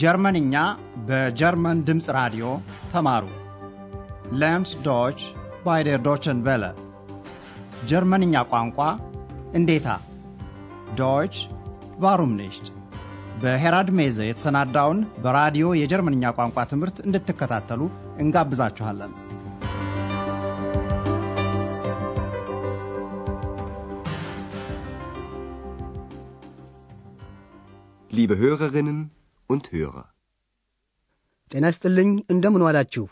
ጀርመንኛ በጀርመን ድምፅ ራዲዮ ተማሩ። Lernt Deutsch bei der Deutschen Welle ጀርመንኛ ቋንቋ እንዴታ Deutsch warum nicht በሄራድ ሜዘ የተሰናዳውን በራዲዮ የጀርመንኛ ቋንቋ ትምህርት እንድትከታተሉ እንጋብዛችኋለን። Liebe Hörerinnen und Hörer. ጤና ይስጥልኝ እንደምን ዋላችሁ።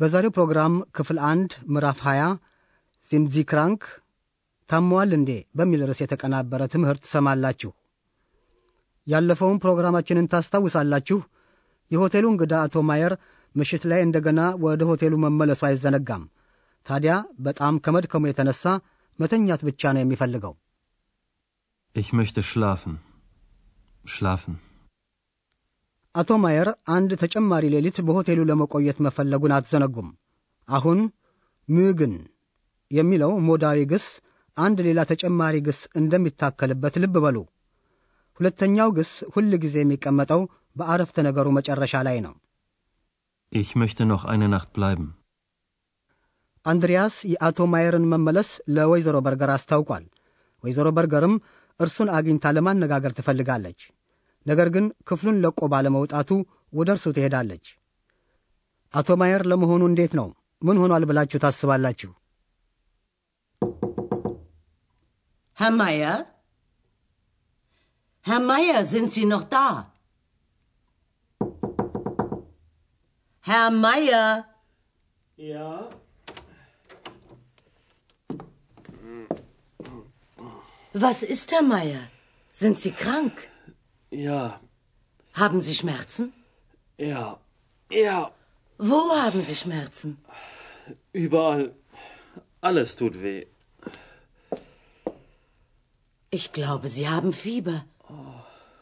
በዛሬው ፕሮግራም ክፍል አንድ ምዕራፍ 20 Sind Sie krank ታሟል እንዴ በሚል ርዕስ የተቀናበረ ትምህርት ትሰማላችሁ። ያለፈውን ፕሮግራማችንን ታስታውሳላችሁ። የሆቴሉ እንግዳ አቶ ማየር ምሽት ላይ እንደገና ወደ ሆቴሉ መመለሱ አይዘነጋም። ታዲያ በጣም ከመድከሙ የተነሳ መተኛት ብቻ ነው የሚፈልገው። Ich möchte schlafen. Schlafen. አቶ ማየር አንድ ተጨማሪ ሌሊት በሆቴሉ ለመቆየት መፈለጉን አትዘነጉም። አሁን ምግን የሚለው ሞዳዊ ግስ አንድ ሌላ ተጨማሪ ግስ እንደሚታከልበት ልብ በሉ። ሁለተኛው ግስ ሁል ጊዜ የሚቀመጠው በአረፍተ ነገሩ መጨረሻ ላይ ነው። Ich möchte noch eine Nacht bleiben. አንድሪያስ የአቶ ማየርን መመለስ ለወይዘሮ በርገር አስታውቋል። ወይዘሮ በርገርም እርሱን አግኝታ ለማነጋገር ትፈልጋለች። ነገር ግን ክፍሉን ለቆ ባለመውጣቱ ወደ እርሱ ትሄዳለች። አቶ ማየር ለመሆኑ እንዴት ነው? ምን ሆኗል ብላችሁ ታስባላችሁ? Herr Meier? Herr Meier, sind Sie noch da? Herr Meier? Ja, Was ist, Herr Meier? Sind Sie krank? ja, Haben Sie Schmerzen? ja, ja, Wo haben Sie Schmerzen? überall. Alles tut weh. Ich glaube, Sie haben Fieber.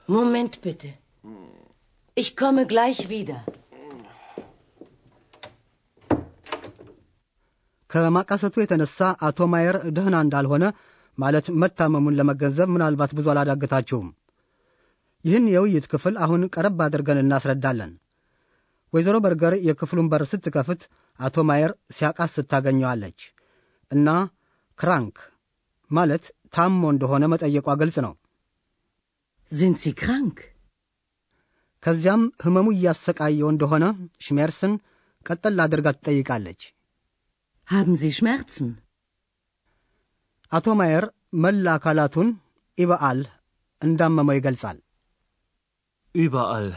Moment bitte. Ich komme gleich wieder. ከማቃሰቱ የተነሳ አቶ ማየር ደህና እንዳልሆነ ማለት መታመሙን ለመገንዘብ ምናልባት ብዙ አላዳግታችሁም። ይህን የውይይት ክፍል አሁን ቀረብ አድርገን እናስረዳለን። ወይዘሮ በርገር የክፍሉን በር ስትከፍት አቶ ማየር ሲያቃስት ታገኘዋለች እና krank ማለት ታሞ እንደሆነ መጠየቋ ግልጽ ነው። Sie krank? ከዚያም ሕመሙ እያሰቃየው እንደሆነ ሽሜርስን ቀጠል አድርጋ ትጠይቃለች። Haben Sie Schmerzen? አቶ ማየር መላ አካላቱን ኢበአል እንዳመመው ይገልጻል። Überall.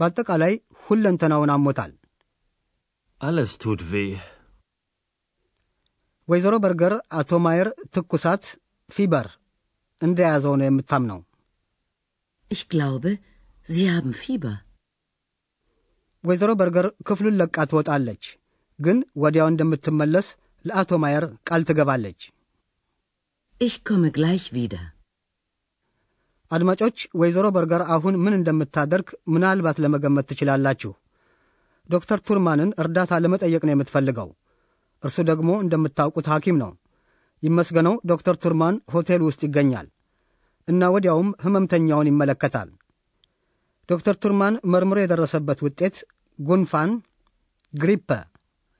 በአጠቃላይ ሁለንተናውን አሞታል። Alles tut weh. ወይዘሮ በርገር አቶ ማየር ትኩሳት ፊበር እንደያዘው ነው የምታምነው። Ich glaube, Sie haben Fieber. ወይዘሮ በርገር ክፍሉን ለቃ ትወጣለች፣ ግን ወዲያው እንደምትመለስ ለአቶ ማየር ቃል ትገባለች። Ich komme gleich wieder. አድማጮች፣ ወይዘሮ በርገር አሁን ምን እንደምታደርግ ምናልባት ለመገመት ትችላላችሁ። ዶክተር ቱርማንን እርዳታ ለመጠየቅ ነው የምትፈልገው። እርሱ ደግሞ እንደምታውቁት ሐኪም ነው። ይመስገነው ዶክተር ቱርማን ሆቴል ውስጥ ይገኛል እና ወዲያውም ሕመምተኛውን ይመለከታል። ዶክተር ቱርማን መርምሮ የደረሰበት ውጤት ጉንፋን ግሪፐ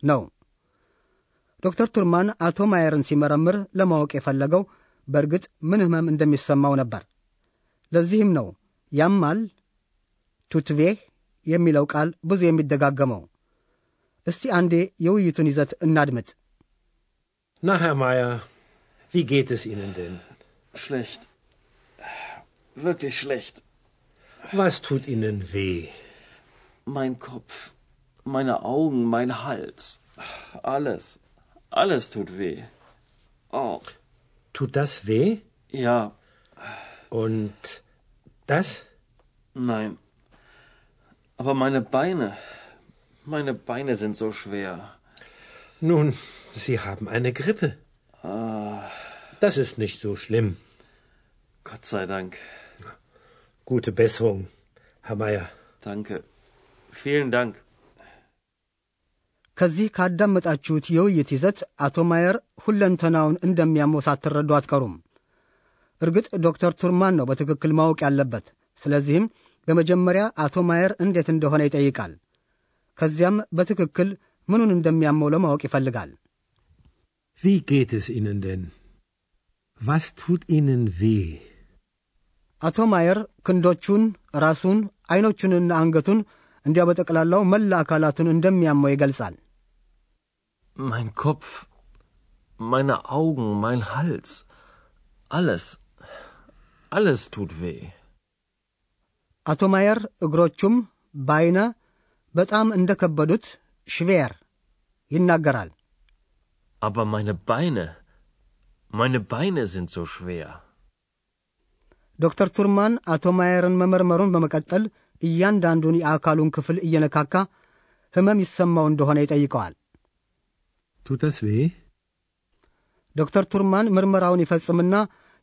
ነው። ዶክተር ቱርማን አቶ ማየርን ሲመረምር ለማወቅ የፈለገው በእርግጥ ምን ሕመም እንደሚሰማው ነበር። ለዚህም ነው ያማል ቱትቬህ የሚለው ቃል ብዙ የሚደጋገመው። እስቲ አንዴ የውይይቱን ይዘት እናድምጥ። Na, Herr Meier, wie geht es Ihnen denn? Schlecht. Wirklich schlecht. Was tut Ihnen weh? Mein Kopf, meine Augen, mein Hals. Alles. Alles tut weh. Oh, Tut das weh? ja, Und das? nein. Aber meine Beine. Meine Beine sind so schwer. Nun, Sie haben eine Grippe. Das ist nicht so schlimm. Gott sei Dank. Gute Besserung, Herr Meier. Danke. Vielen Dank. ከዚህ ካዳመጣችሁት የውይይት ይዘት አቶ ማየር ሁለንተናውን እንደሚያመው ሳትረዱ አትቀሩም። እርግጥ ዶክተር ቱርማን ነው በትክክል ማወቅ ያለበት። ስለዚህም በመጀመሪያ አቶ ማየር እንዴት እንደሆነ ይጠይቃል። ከዚያም በትክክል ምኑን እንደሚያመው ለማወቅ ይፈልጋል። Wie geht es Ihnen denn? Was tut Ihnen weh? አቶ ማየር ክንዶቹን፣ ራሱን፣ ዐይኖቹንና አንገቱን እንዲያ በጠቅላላው መላ አካላቱን እንደሚያመው ይገልጻል። Mein Kopf, meine Augen, mein Hals. Alles. Alles tut weh. አቶ ማየር እግሮቹም በዐይነ በጣም እንደ ከበዱት ሽቬር ይናገራል። Aber meine Beine. Meine Beine sind so schwer. ዶክተር ቱርማን አቶ ማየርን መመርመሩን በመቀጠል እያንዳንዱን የአካሉን ክፍል እየነካካ ሕመም ይሰማው እንደሆነ ይጠይቀዋል። Tut das weh? ዶክተር ቱርማን ምርመራውን ይፈጽምና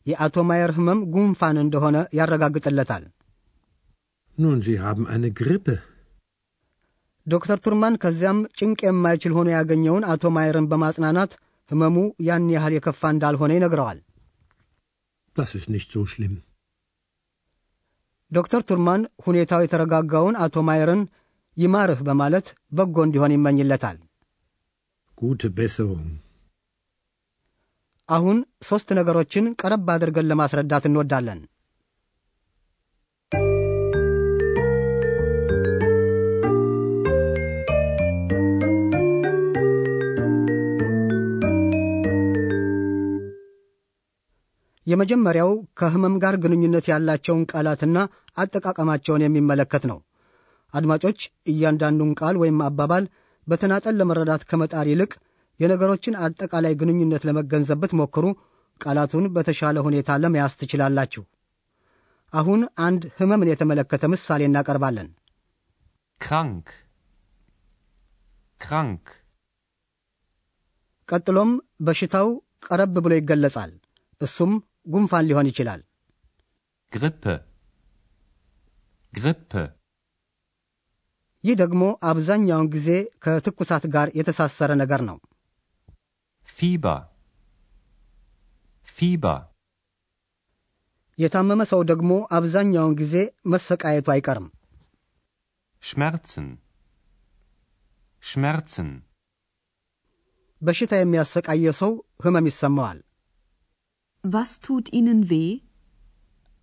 የአቶ ማየር ሕመም ጉንፋን እንደሆነ ያረጋግጥለታል። Nun, Sie haben eine Grippe. ዶክተር ቱርማን ከዚያም ጭንቅ የማይችል ሆኖ ያገኘውን አቶ ማየርን በማጽናናት ሕመሙ ያን ያህል የከፋ እንዳልሆነ ይነግረዋል። Das ist nicht so schlimm. ዶክተር ቱርማን ሁኔታው የተረጋጋውን አቶ ማየርን ይማርህ በማለት በጎ እንዲሆን ይመኝለታል። Gute Besserung. አሁን ሦስት ነገሮችን ቀረብ አድርገን ለማስረዳት እንወዳለን። የመጀመሪያው ከሕመም ጋር ግንኙነት ያላቸውን ቃላትና አጠቃቀማቸውን የሚመለከት ነው። አድማጮች እያንዳንዱን ቃል ወይም አባባል በተናጠል ለመረዳት ከመጣር ይልቅ የነገሮችን አጠቃላይ ግንኙነት ለመገንዘብ ብትሞክሩ ቃላቱን በተሻለ ሁኔታ ለመያዝ ትችላላችሁ። አሁን አንድ ሕመምን የተመለከተ ምሳሌ እናቀርባለን። krank, krank, ቀጥሎም በሽታው ቀረብ ብሎ ይገለጻል። እሱም ጉንፋን ሊሆን ይችላል። Grippe, Grippe, ይህ ደግሞ አብዛኛውን ጊዜ ከትኩሳት ጋር የተሳሰረ ነገር ነው። Fieber, Fieber, የታመመ ሰው ደግሞ አብዛኛውን ጊዜ መሰቃየቱ አይቀርም። Schmerzen, Schmerzen, በሽታ የሚያሰቃየ ሰው ሕመም ይሰማዋል። Was tut Ihnen weh?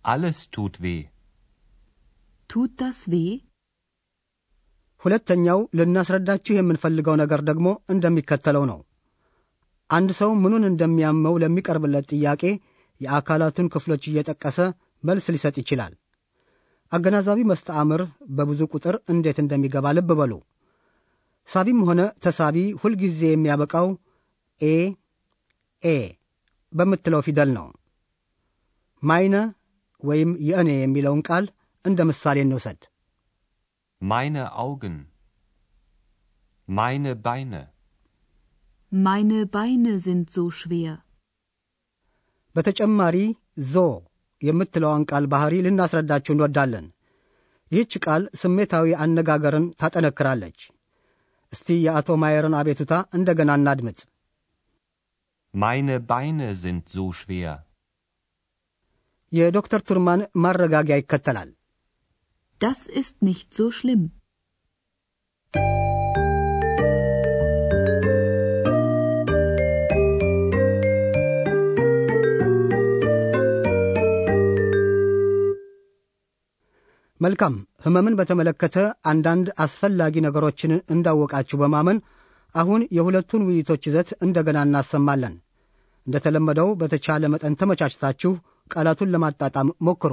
alles tut weh. Tut das weh? ሁለተኛው ልናስረዳችሁ የምንፈልገው ነገር ደግሞ እንደሚከተለው ነው። አንድ ሰው ምኑን እንደሚያመው ለሚቀርብለት ጥያቄ የአካላቱን ክፍሎች እየጠቀሰ መልስ ሊሰጥ ይችላል። አገናዛቢ መስተአምር በብዙ ቁጥር እንዴት እንደሚገባ ልብ በሉ። ሳቢም ሆነ ተሳቢ ሁልጊዜ የሚያበቃው ኤ ኤ በምትለው ፊደል ነው። meine ወይም የእኔ የሚለውን ቃል እንደ ምሳሌ እንውሰድ። Meine Augen, meine Beine, Meine Beine sind so schwer. በተጨማሪ ዞ የምትለዋን ቃል ባህሪ ልናስረዳችሁ እንወዳለን። ይህች ቃል ስሜታዊ አነጋገርን ታጠነክራለች። እስቲ የአቶ ማየርን አቤቱታ እንደገና እናድምጥ። meine Beine sind so schwer. የዶክተር ቱርማን ማረጋጊያ ይከተላል። Das ist nicht so schlimm. መልካም። ሕመምን በተመለከተ አንዳንድ አስፈላጊ ነገሮችን እንዳወቃችሁ በማመን አሁን የሁለቱን ውይይቶች ይዘት እንደገና እናሰማለን። እንደተለመደው በተቻለ መጠን ተመቻችታችሁ ቃላቱን ለማጣጣም ሞክሩ።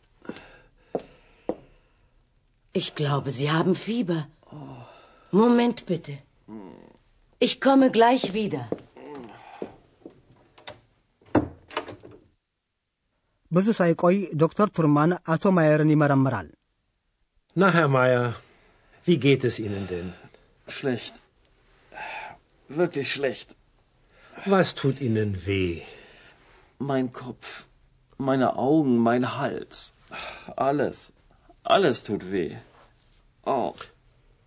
Ich glaube, Sie haben Fieber. Moment bitte. Ich komme gleich wieder. ብዙ ሳይቆይ ዶክተር ቱርማን አቶ ማየርን ይመረምራል። Na, Herr Meier, wie geht es Ihnen denn? Schlecht. Wirklich schlecht. Was tut Ihnen weh? Mein Kopf, meine Augen, mein Hals. Alles. Alles tut weh. Oh,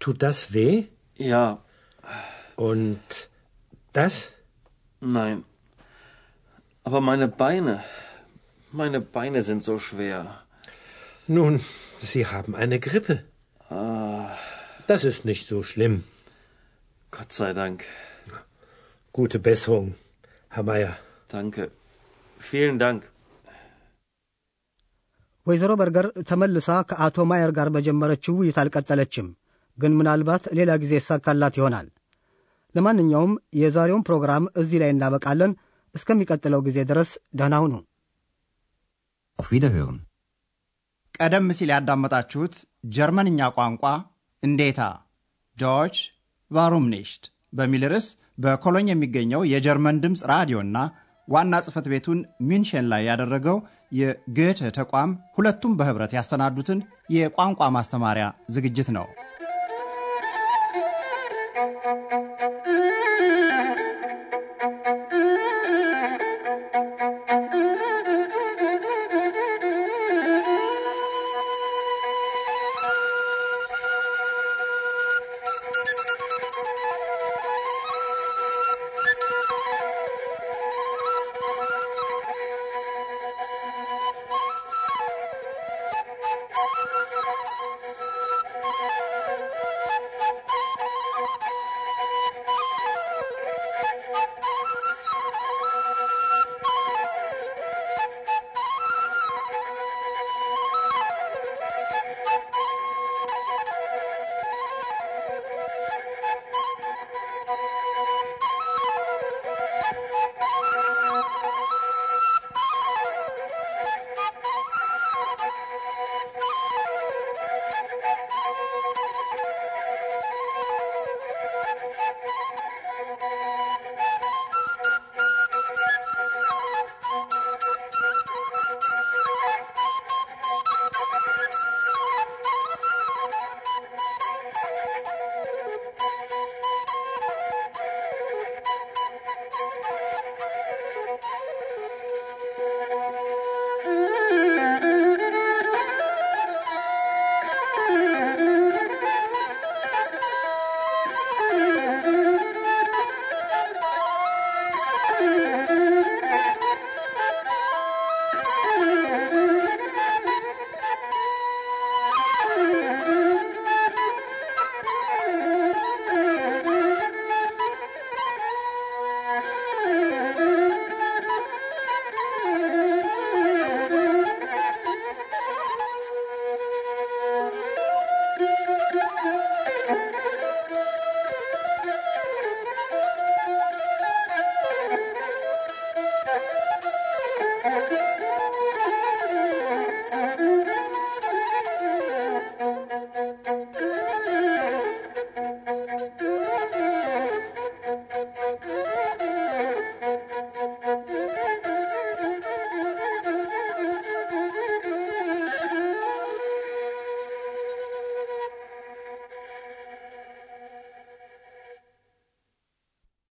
Tut das weh? ja, Und das? nein. Aber meine Beine, meine Beine sind so schwer. Nun, Sie haben eine Grippe. Das ist nicht so schlimm. Gott sei Dank. Gute Besserung, Herr Meier. Danke. Vielen Dank. ወይዘሮ በርገር ተመልሳ ከአቶ ማየር ጋር በጀመረችው ውይይት አልቀጠለችም፣ ግን ምናልባት ሌላ ጊዜ ይሳካላት ይሆናል። ለማንኛውም የዛሬውን ፕሮግራም እዚህ ላይ እናበቃለን። እስከሚቀጥለው ጊዜ ድረስ ደህና ሁኑ። Wiederhören. ቀደም ሲል ያዳመጣችሁት ጀርመንኛ ቋንቋ እንዴታ Deutsch warum nicht በሚል ርዕስ በኮሎኝ የሚገኘው የጀርመን ድምፅ ራዲዮና ዋና ጽሕፈት ቤቱን ሚንሽን ላይ ያደረገው የ Goethe ተቋም ሁለቱም በኅብረት ያሰናዱትን የቋንቋ ማስተማሪያ ዝግጅት ነው።